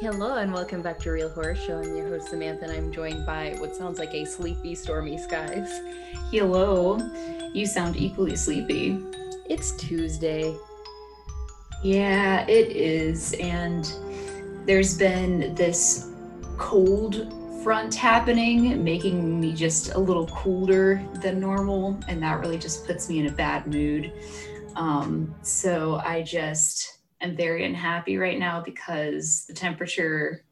Hello and welcome back to Real Horror Show. I'm your host Samantha and I'm joined by what sounds like a sleepy, stormy skies. Hello. You sound equally sleepy. It's Tuesday. Yeah, it is. And there's been this cold front happening, making me just a little colder than normal. And that really just puts me in a bad mood. Um, so I just am very unhappy right now because the temperature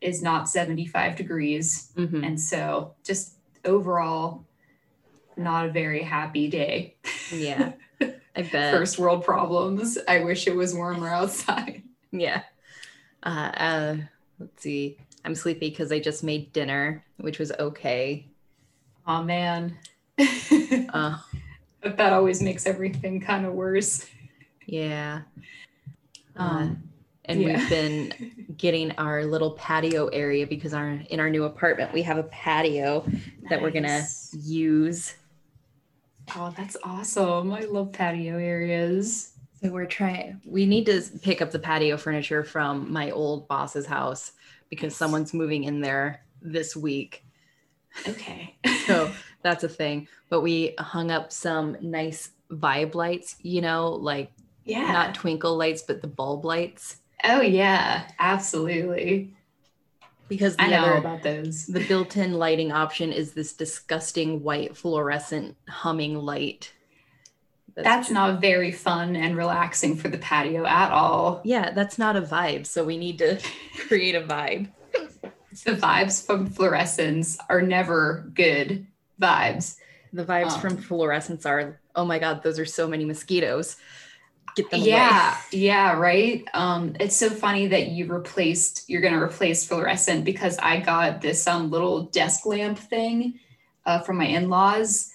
is not 75 degrees. Mhm. And so just overall, not a very happy day. Yeah, I bet. First world problems. I wish it was warmer outside. Yeah. Uh, uh, let's see. I'm sleepy because I just made dinner, which was okay. Oh man. Uh, but that always makes everything kind of worse. yeah. Uh, Um, and yeah. we've been getting our little patio area because our in our new apartment we have a patio that we're gonna use. Oh, that's awesome. I love patio areas. So we're trying. We need to pick up the patio furniture from my old boss's house because Nice. someone's moving in there this week. Okay. So that's a thing. But we hung up some nice vibe lights. You know, like yeah. not twinkle lights, but the bulb lights. oh yeah, absolutely. Because the I know other about those. the built-in lighting option is this disgusting white fluorescent humming light. That's not very fun and relaxing for the patio at all. yeah, that's not a vibe. So we need to create a vibe. The vibes from fluorescence are never good vibes. The vibes Um, from fluorescence are, oh my god, those are so many mosquitoes. Get them yeah yeah right um it's so funny that you replaced you're gonna replace fluorescent because i got this um little desk lamp thing uh, from my in-laws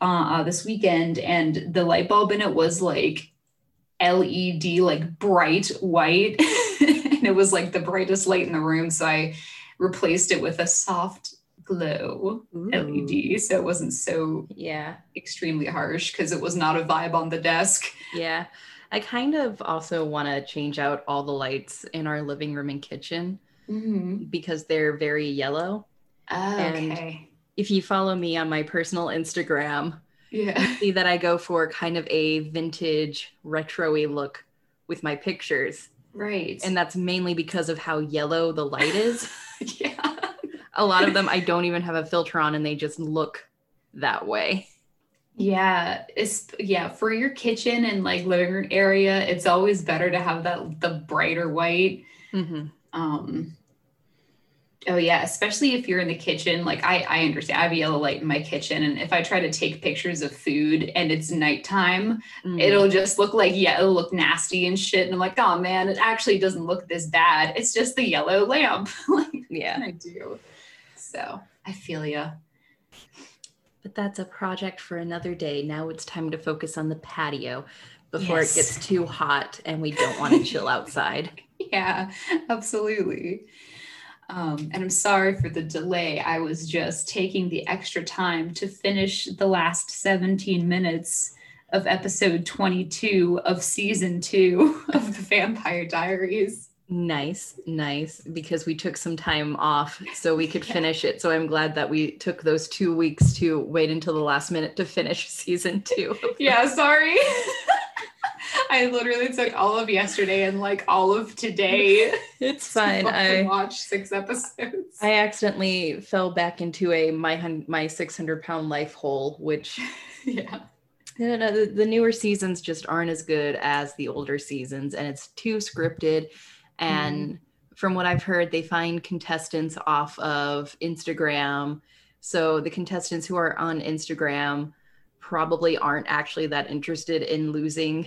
uh, uh this weekend and the light bulb in it was like led like bright white and it was like the brightest light in the room so i replaced it with a soft glow. Ooh. led so it wasn't so Yeah, extremely harsh because it was not a vibe on the desk yeah. I kind of also want to change out all the lights in our living room and kitchen Mhm. because they're very yellow. Oh, And- okay. If you follow me on my personal Instagram, Yeah. see that I go for kind of a vintage retro-y look with my pictures. Right. And that's mainly because of how yellow the light is. yeah. A lot of them I don't even have a filter on and they just look that way. Yeah. It's yeah, for your kitchen and like living room area, it's always better to have that the brighter white. Mhm. Um Oh yeah, especially if you're in the kitchen. Like I, I understand. I have a yellow light in my kitchen, and if I try to take pictures of food and it's nighttime, Mm. it'll just look like yeah, it'll look nasty and shit. And I'm like, oh man, it actually doesn't look this bad. It's just the yellow lamp. like yeah. I do. So I feel ya. But that's a project for another day. Now it's time to focus on the patio before Yes. it gets too hot and we don't want to chill outside. Yeah, absolutely. Um, and I'm sorry for the delay. I was just taking the extra time to finish the last 17 minutes of episode 22 of season two of the Vampire Diaries. Nice, nice, because we took some time off so we could finish it. So I'm glad that we took those two weeks to wait until the last minute to finish season two. Yeah, sorry. I literally took all of yesterday and like all of today It's fine. I watched six episodes. I accidentally fell back into a my my 600 pound life hole, which yeah. I don't know, the, the newer seasons just aren't as good as the older seasons, and it's too scripted. And from what I've heard, they find contestants off of Instagram. So the contestants who are on Instagram probably aren't actually that interested in losing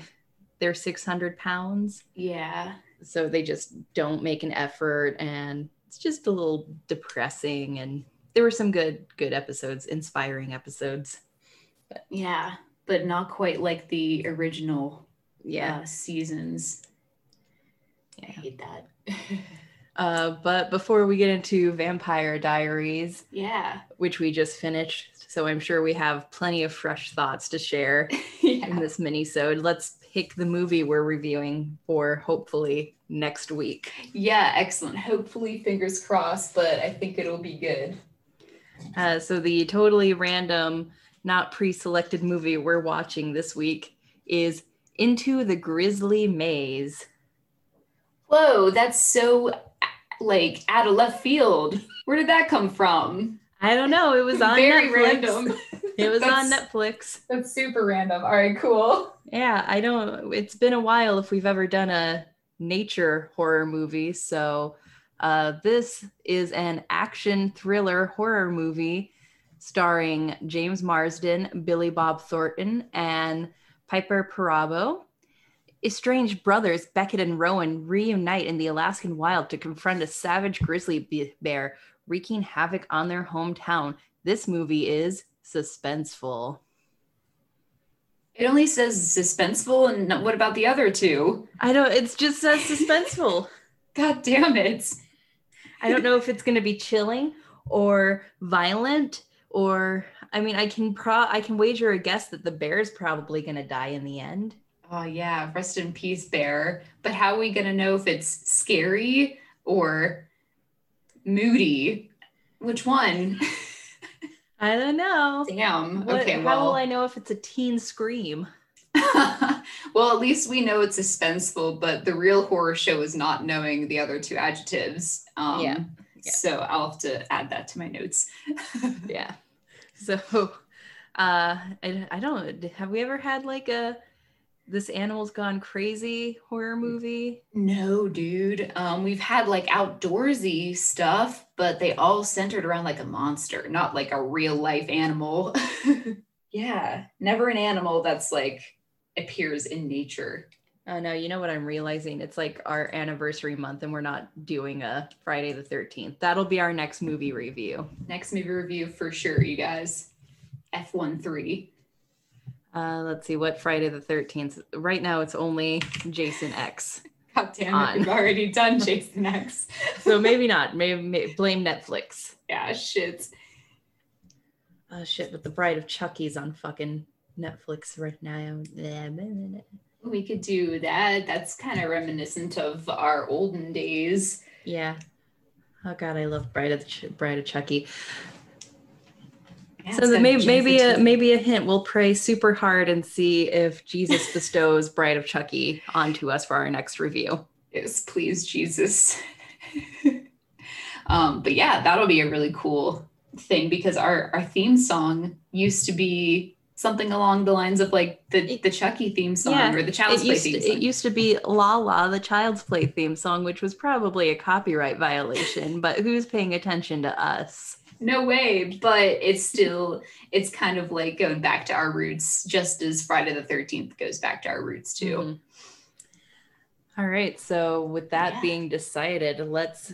their 600 pounds. Yeah. So they just don't make an effort, and it's just a little depressing. And there were some good, good episodes, inspiring episodes. Yeah. But not quite like the original Yeah. uh, seasons. I hate that. Uh, but before we get into Vampire Diaries, yeah. which we just finished, so I'm sure we have plenty of fresh thoughts to share in this mini-sode, let's pick the movie we're reviewing for hopefully next week. Yeah, excellent. Hopefully, fingers crossed, but I think it'll be good. Uh, so, the totally random, not pre selected movie we're watching this week is Into the Grizzly Maze. Whoa, that's so like out of left field. Where did that come from? I don't know. It was on Very Netflix. random. It was on Netflix. That's super random. All right, cool. Yeah, I don't. It's been a while if we've ever done a nature horror movie. So, uh, this is an action thriller horror movie starring James Marsden, Billy Bob Thornton, and Piper Perabo. Estranged brothers Beckett and Rowan reunite in the Alaskan wild to confront a savage grizzly bear wreaking havoc on their hometown. This movie is suspenseful. It only says suspenseful, and what about the other two? I don't. It's just says suspenseful. God damn it. I don't know if it's going to be chilling or violent or. I mean, I can pro. I can wager a guess that the bear's probably going to die in the end. Oh yeah, rest in peace, bear. But how are we gonna know if it's scary or moody? Which one? I don't know. Damn. What, okay, how well. will I know if it's a teen scream? well, at least we know it's suspenseful, but the real horror show is not knowing the other two adjectives. Um, Yeah, yeah. So I'll have to add that to my notes. Yeah. So, uh, I, I don't. Have we ever had like a this animal's gone crazy horror movie? No, dude. Um, we've had like outdoorsy stuff, but they all centered around like a monster, not like a real life animal. yeah, never an animal that's like appears in nature. Oh no, you know what I'm realizing? It's like our anniversary month and we're not doing a Friday the 13th. That'll be our next movie review. Next movie review for sure, you guys. F13. Uh, let's see what Friday the 13th. Right now it's only Jason X. God damn it, On. we've already done Jason X. So maybe not. Maybe, may blame Netflix. yeah, shit. Oh shit, but the Bride of Chucky's on fucking Netflix right now. We could do that. That's kind of reminiscent of our olden days. Yeah. Oh god, I love Bride of Ch- Bride of Chucky. So that maybe maybe a maybe a hint. We'll pray super hard and see if Jesus bestows Bride of Chucky onto us for our next review. Yes, please, Jesus. um, but yeah, that'll be a really cool thing because our our theme song used to be something along the lines of like the the Chucky theme song Yeah, or the Child's Play used, to, theme it used to be La La, the Child's Play theme song, which was probably a copyright violation, but who's paying attention to us? No way, but it's still it's kind of like going back to our roots, just as Friday the Thirteenth goes back to our roots too. Mhm. All right. So, with that Yeah. being decided, let's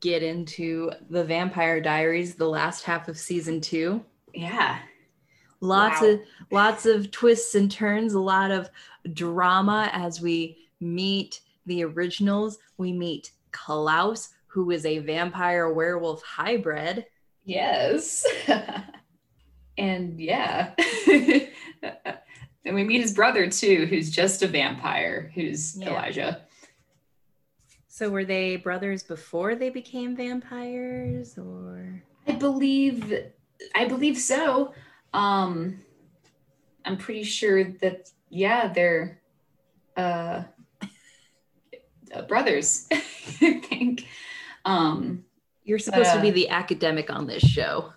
get into the Vampire Diaries, the last half of season two. Yeah, Lots Wow. of lots of twists and turns, a lot of drama as we meet the originals. We meet Klaus, who is a vampire werewolf hybrid. Yes. and yeah. and we meet his brother too, who's just a vampire, who's Yeah. Elijah. So, were they brothers before they became vampires, or? I believe I believe so. Um I'm pretty sure that yeah, they're uh, uh brothers, I think. Um You're supposed to be Uh, the academic on this show.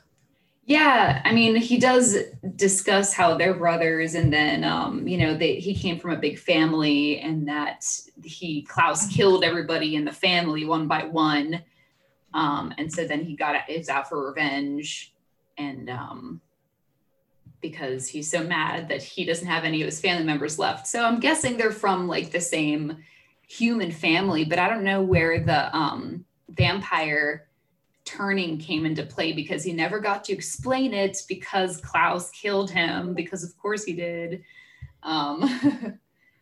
Yeah, I mean, he does discuss how they're brothers, and then um, you know, they he came from a big family, and that he Klaus killed everybody in the family one by one, um, and so then he got is out for revenge, and um, because he's so mad that he doesn't have any of his family members left. So I'm guessing they're from like the same human family, but I don't know where the um, vampire turning came into play because he never got to explain it because Klaus killed him because of course he did. Um,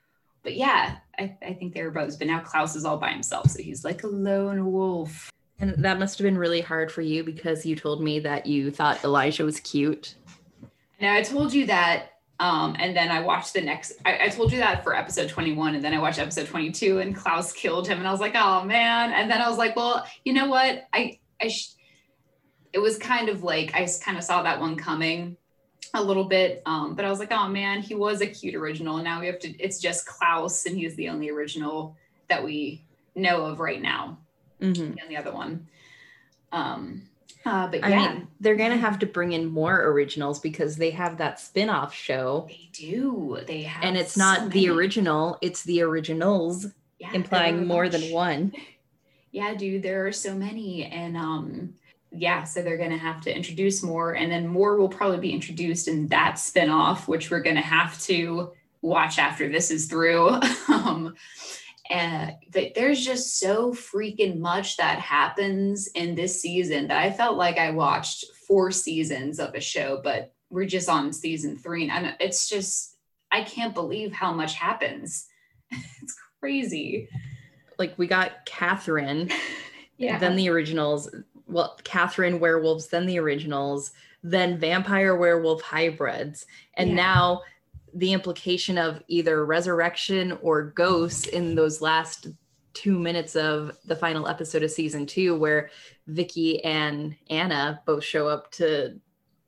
but yeah, I, I think they were brothers. But now Klaus is all by himself, so he's like a lone wolf. And that must have been really hard for you because you told me that you thought Elijah was cute. Now I told you that Um, and then I watched the next, I, I, told you that for episode 21, and then I watched episode 22 and Klaus killed him. And I was like, oh man. And then I was like, well, you know what? I, I, sh- it was kind of like, I kind of saw that one coming a little bit. Um, but I was like, oh man, he was a cute original. And now we have to, it's just Klaus, and he's the only original that we know of right now. Mm-hmm. And the other one. Um, uh, but yeah, I mean, they're gonna have to bring in more originals because they have that spin-off show. They do. They have, and it's not so the original; it's the originals, yeah, implying more than one. Yeah, dude, there are so many, and um, yeah, so they're gonna have to introduce more, and then more will probably be introduced in that spin-off, which we're gonna have to watch after this is through. um, and there's just so freaking much that happens in this season that I felt like I watched four seasons of a show, but we're just on season three. And it's just, I can't believe how much happens. it's crazy. Like we got Catherine, yeah. then the originals. Well, Catherine werewolves, then the originals, then vampire werewolf hybrids. And yeah. now the implication of either resurrection or ghosts in those last two minutes of the final episode of season two, where Vicki and Anna both show up to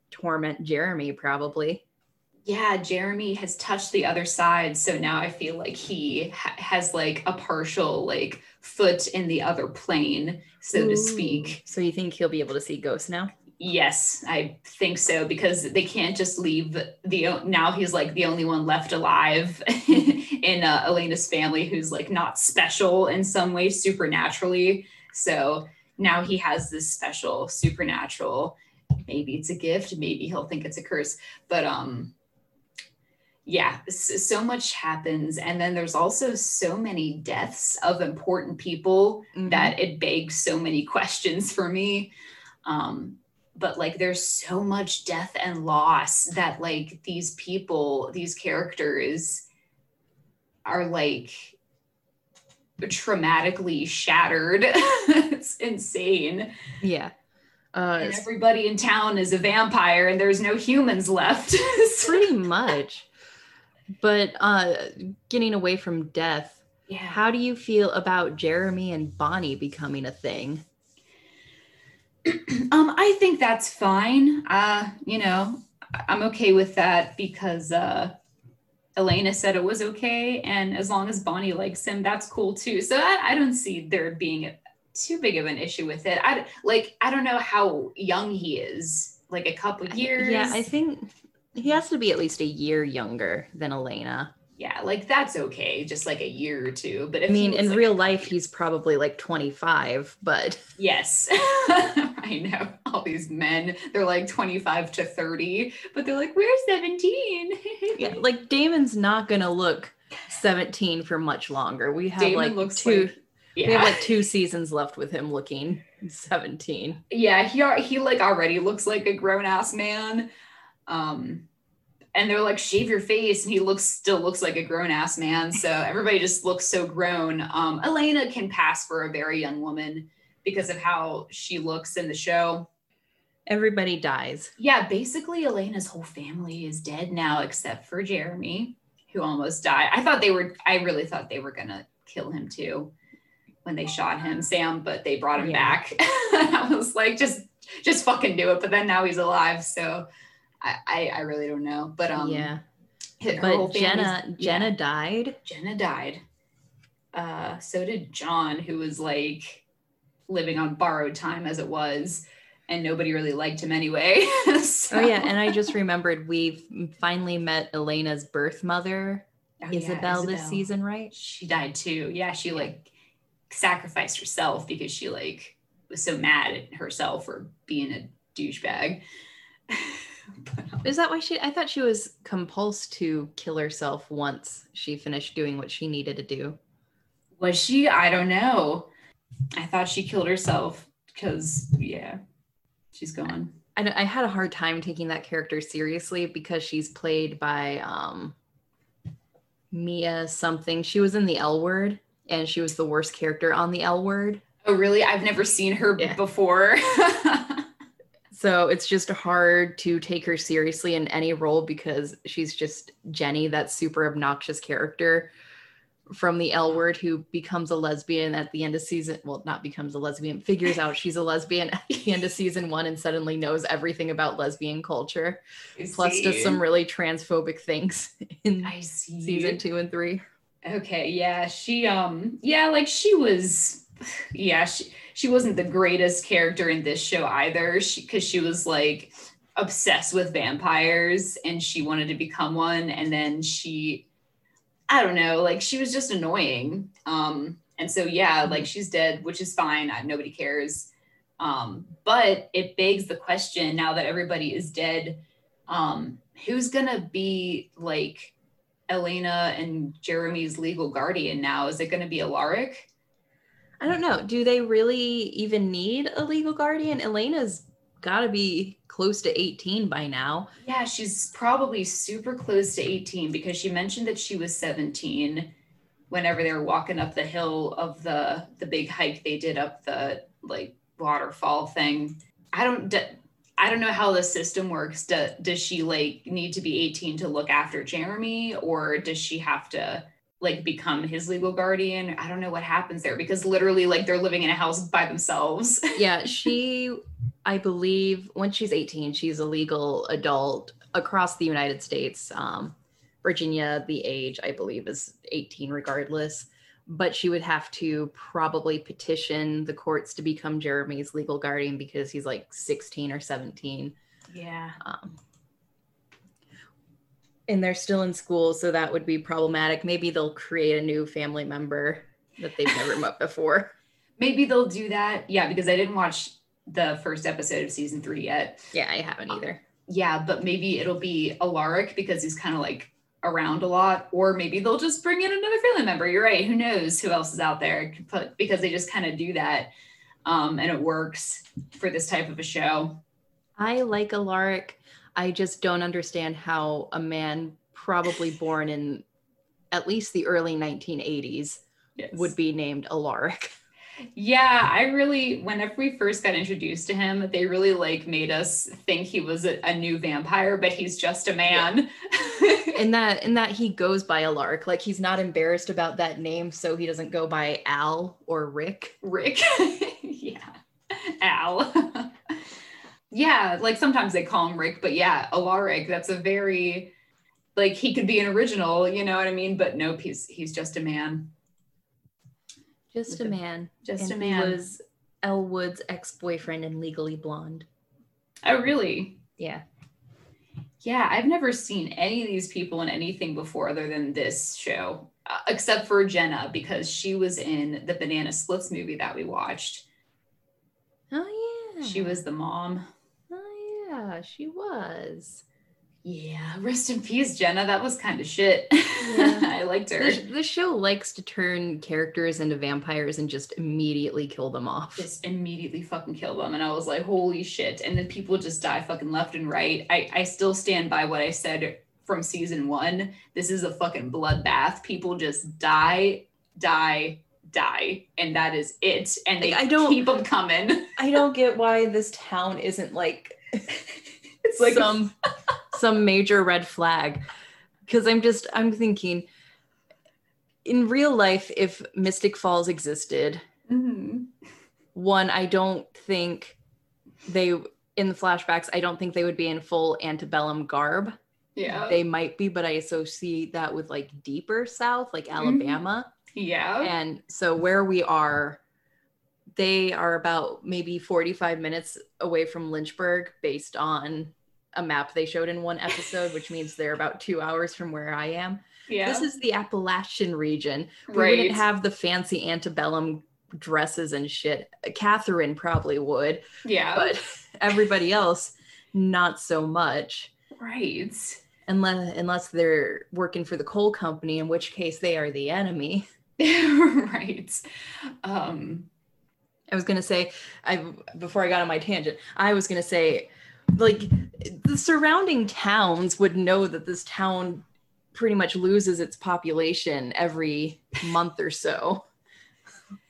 torment Jeremy, probably. Yeah, Jeremy has touched the other side, so now I feel like he ha- has like a partial like foot in the other plane, so Ooh. to speak. So you think he'll be able to see ghosts now? Yes, I think so because they can't just leave the now he's like the only one left alive in uh, Elena's family who's like not special in some way supernaturally. So now he has this special supernatural. Maybe it's a gift, maybe he'll think it's a curse, but um yeah, so much happens and then there's also so many deaths of important people mm-hmm. that it begs so many questions for me. Um but like there's so much death and loss that like these people these characters are like traumatically shattered it's insane yeah uh, and everybody in town is a vampire and there's no humans left pretty much but uh getting away from death yeah how do you feel about jeremy and bonnie becoming a thing um, I think that's fine. Uh, you know, I'm okay with that because uh, Elena said it was okay, and as long as Bonnie likes him, that's cool too. So I, I don't see there being a, too big of an issue with it. I like I don't know how young he is, like a couple years. Yeah, I think he has to be at least a year younger than Elena yeah, like that's okay, just like a year or two. But I mean, in like, real life, he's probably like 25, but yes, I know all these men, they're like 25 to 30, but they're like, we're 17. yeah, like Damon's not gonna look 17 for much longer. We have Damon like two. Like, yeah. We have like two seasons left with him looking 17. Yeah, he he like already looks like a grown ass man. Um, and they're like shave your face. And he looks still looks like a grown ass man. So everybody just looks so grown. Um, elena can pass for a very young woman because of how she looks in the show. Everybody dies. Yeah basically elena's whole family is dead now except for jeremy who almost died. I thought they were i really thought they were gonna kill him too when they shot him sam but they brought him yeah. back. I was like just just fucking do it. But then now he's alive so I, I, really don't know. But um yeah. But Jenna Jenna yeah. died. Jenna died. Uh so did John, who was like living on borrowed time as it was and nobody really liked him anyway. so. Oh yeah, and I just remembered we've finally met Elena's birth mother, oh, Isabel, yeah, Isabel, this season, right? She died too. Yeah, she like sacrificed herself because she like was so mad at herself for being a douchebag. Is that why she? I thought she was compulsed to kill herself once she finished doing what she needed to do. Was she? I don't know. I thought she killed herself because, yeah, she's gone. I, I had a hard time taking that character seriously because she's played by um, Mia something. She was in the L Word, and she was the worst character on the L Word. Oh, really? I've never seen her yeah. before. So it's just hard to take her seriously in any role because she's just Jenny, that super obnoxious character from the L word who becomes a lesbian at the end of season. Well, not becomes a lesbian, figures out she's a lesbian at the end of season one and suddenly knows everything about lesbian culture. I Plus, see. does some really transphobic things in season two and three. Okay, yeah, she um yeah, like she was yeah, she she wasn't the greatest character in this show either. She cuz she was like obsessed with vampires and she wanted to become one and then she I don't know, like she was just annoying. Um and so yeah, like she's dead, which is fine. I, nobody cares. Um but it begs the question now that everybody is dead, um who's going to be like Elena and Jeremy's legal guardian now? Is it going to be Alaric? I don't know. Do they really even need a legal guardian? Elena's got to be close to 18 by now. Yeah, she's probably super close to 18 because she mentioned that she was 17 whenever they were walking up the hill of the the big hike they did up the like waterfall thing. I don't I don't know how the system works. Do, does she like need to be 18 to look after Jeremy or does she have to like become his legal guardian? I don't know what happens there because literally like they're living in a house by themselves. Yeah, she, I believe, once she's 18, she's a legal adult across the United States. Um, Virginia, the age, I believe, is 18 regardless. But she would have to probably petition the courts to become Jeremy's legal guardian because he's like 16 or 17. yeah. Um, and they're still in school, so that would be problematic. Maybe they'll create a new family member that they've never met before. Maybe they'll do that. Yeah, because I didn't watch the first episode of season three yet. Yeah, I haven't either. Yeah, but maybe it'll be Alaric because he's kind of like around a lot, or maybe they'll just bring in another family member. You're right. Who knows who else is out there? But because they just kind of do that, um, and it works for this type of a show. I like Alaric. I just don't understand how a man probably born in at least the early 1980s Yes. would be named Alaric. Yeah, I really, whenever we first got introduced to him, they really like made us think he was a, a new vampire, but he's just a man. In that in that he goes by Alaric. Like he's not embarrassed about that name, so he doesn't go by Al or Rick. Rick. yeah. Al. yeah, like sometimes they call him Rick, but yeah, Alaric, that's a very like he could be an original, you know what I mean? But nope, he's he's just a man. Just a man. Just and a man. He was Elle Woods' ex-boyfriend in Legally Blonde. oh really? Yeah. Yeah, I've never seen any of these people in anything before other than this show, uh, except for Jenna because she was in the Banana Splits movie that we watched. Oh yeah. She was the mom. Yeah, she was. Yeah, rest in peace, Jenna. That was kind of shit. Yeah. I liked her. The, the show likes to turn characters into vampires and just immediately kill them off. just immediately fucking kill them. And I was like, holy shit. And then people just die fucking left and right. I, I still stand by what I said from season one. This is a fucking bloodbath. People just die, die, die. And that is it. And they Like, I don't- keep them coming. I don't get why this town isn't like It's like some some major red flag. Because I'm just I'm thinking in real life, if Mystic Falls existed, Mhm. one, I don't think they in the flashbacks, I don't think they would be in full antebellum garb. yeah. They might be, but I associate that with like deeper south, like Mhm. Alabama. yeah. And so where we are, they are about maybe 45 minutes away from Lynchburg based on a map they showed in one episode, which means they're about two hours from where I am. yeah. This is the Appalachian region. We right. wouldn't have the fancy antebellum dresses and shit. Catherine probably would, yeah. but everybody else, not so much. right. Unless, unless they're working for the coal company, in which case they are the enemy. right. Um, I was gonna say, I before I got on my tangent, I was gonna say, like the surrounding towns would know that this town pretty much loses its population every month or so.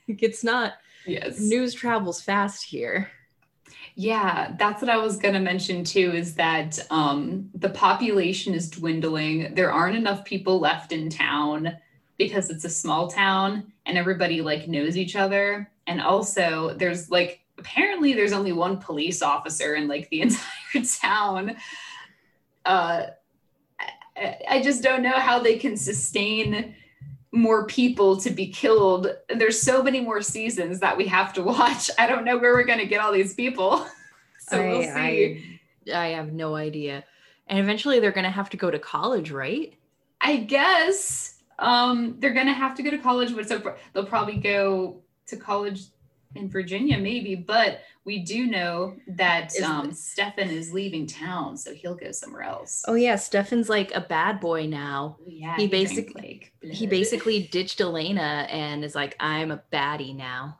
Like, it's not yes. news travels fast here. Yeah, that's what I was going to mention too is that um, the population is dwindling. There aren't enough people left in town because it's a small town and everybody like knows each other. And also, there's like apparently there's only one police officer in like the entire town. Uh, I, I just don't know how they can sustain more people to be killed. There's so many more seasons that we have to watch. I don't know where we're going to get all these people. so I, we'll see. I, I have no idea. And eventually they're going to have to go to college, right? I guess um, they're going to have to go to college, but so they'll probably go to college in Virginia, maybe. But we do know that um, Stefan is leaving town, so he'll go somewhere else. Oh yeah, Stefan's like a bad boy now. Yeah, he, he basically like he basically ditched Elena and is like, I'm a baddie now.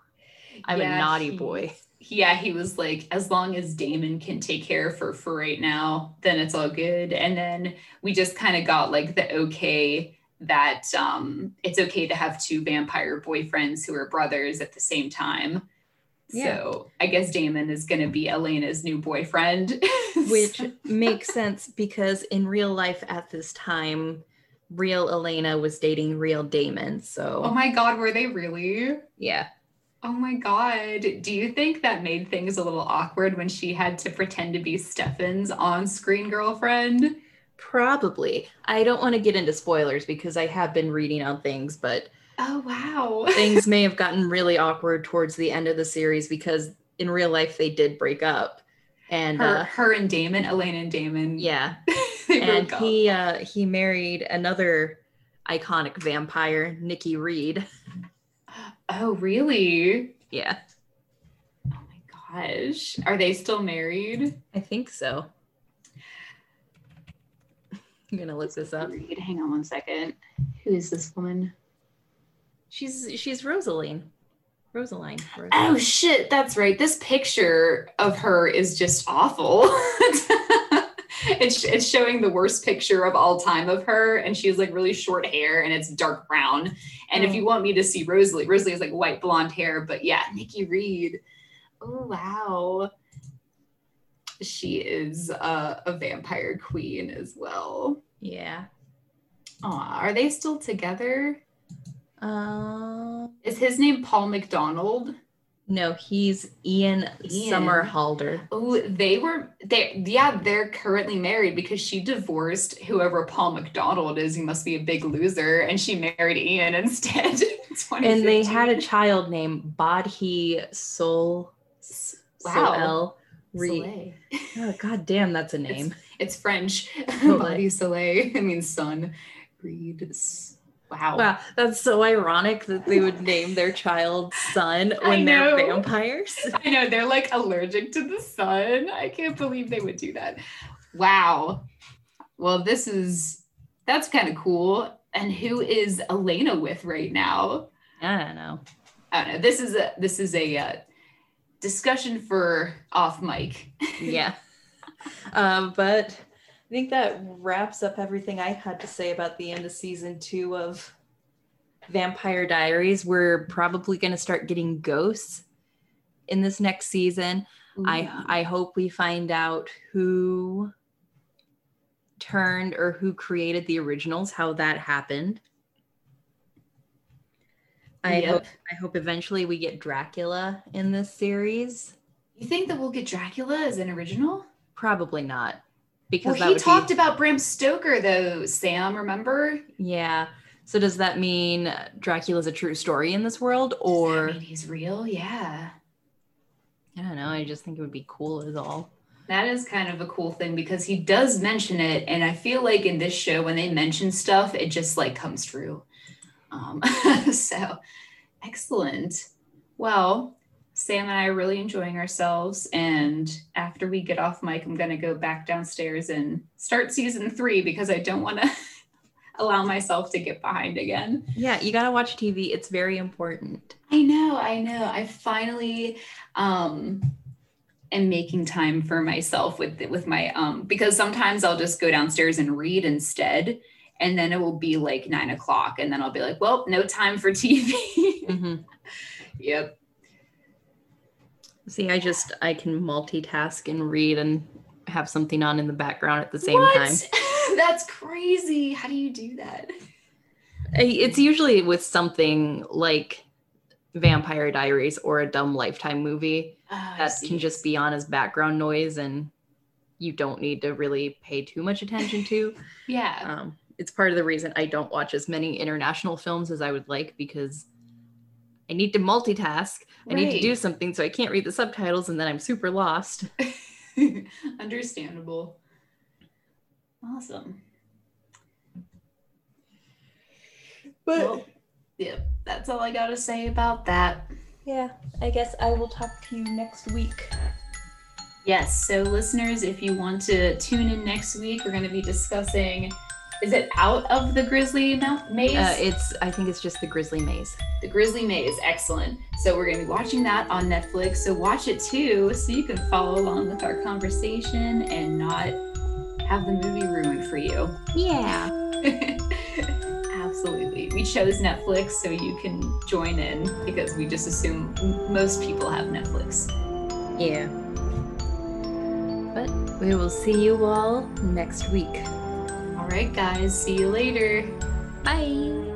I'm yeah, a naughty he, boy. Yeah, he was like, as long as Damon can take care of her for right now, then it's all good. And then we just kind of got like the okay that um, it's okay to have two vampire boyfriends who are brothers at the same time. Yeah. So I guess Damon is going to be Elena's new boyfriend. Which makes sense because in real life at this time, real Elena was dating real Damon. So Oh my god, were they really? Yeah. Oh my god. Do you think that made things a little awkward when she had to pretend to be Stefan's on-screen girlfriend? Probably. I don't want to get into spoilers because I have been reading on things, but Oh wow. things may have gotten really awkward towards the end of the series because in real life they did break up. And her, uh, her and Damon, Elaine and Damon. Yeah. and he uh he married another iconic vampire, Nikki Reed. Oh, really? Yeah. Oh my gosh. Are they still married? I think so. I'm gonna look this up. Hang on one second. Who is this woman? She's she's Rosaline. Rosaline. Rosaline. Oh shit, that's right. This picture of her is just awful. it's it's showing the worst picture of all time of her, and she has like really short hair and it's dark brown. And oh. if you want me to see Rosalie, Rosalie has like white blonde hair, but yeah, Nikki Reed. Oh wow. She is uh, a vampire queen as well. Yeah. Aw, are they still together? Uh, is his name Paul McDonald? No, he's Ian, Ian. Somerhalder. Oh, they were they yeah, they're currently married because she divorced whoever Paul McDonald is. He must be a big loser. And she married Ian instead. and they had a child named Bodhi Sol Wow. Re- oh, God damn, that's a name. It's, it's French. Bodhi Soleil. It means sun. Reed Wow. Wow. That's so ironic that they would name their child sun when they're vampires. I know. They're like allergic to the sun. I can't believe they would do that. Wow. Well, this is, that's kind of cool. And who is Elena with right now? I don't know. I don't know. This is a, this is a uh, discussion for off mic. yeah. Um, but I think that wraps up everything I had to say about the end of season two of Vampire Diaries. We're probably going to start getting ghosts in this next season. I I hope we find out who turned or who created the originals, how that happened. I yep. hope I hope eventually we get Dracula in this series. You think that we'll get Dracula as an original? Probably not because well, he talked be... about Bram Stoker though, Sam, remember? Yeah. So does that mean Dracula's a true story in this world or he's real? Yeah. I don't know. I just think it would be cool as all. That is kind of a cool thing because he does mention it and I feel like in this show when they mention stuff it just like comes true. Um so excellent. Well, Sam and I are really enjoying ourselves. And after we get off mic, I'm going to go back downstairs and start season three because I don't want to allow myself to get behind again. Yeah, you got to watch TV. It's very important. I know, I know. I finally um, am making time for myself with with my um because sometimes I'll just go downstairs and read instead. And then it will be like nine o'clock, and then I'll be like, "Well, no time for TV." Mm-hmm. yep See, I just I can multitask and read and have something on in the background at the same what? time. That's crazy. How do you do that? It's usually with something like Vampire Diaries or a dumb Lifetime movie Oh, that can just be on as background noise and you don't need to really pay too much attention to. yeah. Um, it's part of the reason I don't watch as many international films as I would like because I need to multitask. I need to do something, so I can't read the subtitles, and then I'm super lost. Understandable. Awesome. But Well, yeah, that's all I got to say about that. yeah, I guess I will talk to you next week. Yes, so listeners, if you want to tune in next week, we're going to be discussing is it out of the Grizzly Maze? Uh, it's I think it's just the Grizzly Maze. the Grizzly Maze, excellent. So we're going to be watching that on Netflix. So watch it too, so you can follow along with our conversation and not have the movie ruined for you. Yeah. Absolutely. We chose Netflix so you can join in because we just assume most people have Netflix. Yeah. But we will see you all next week. All right, guys. See you later. Bye. Bye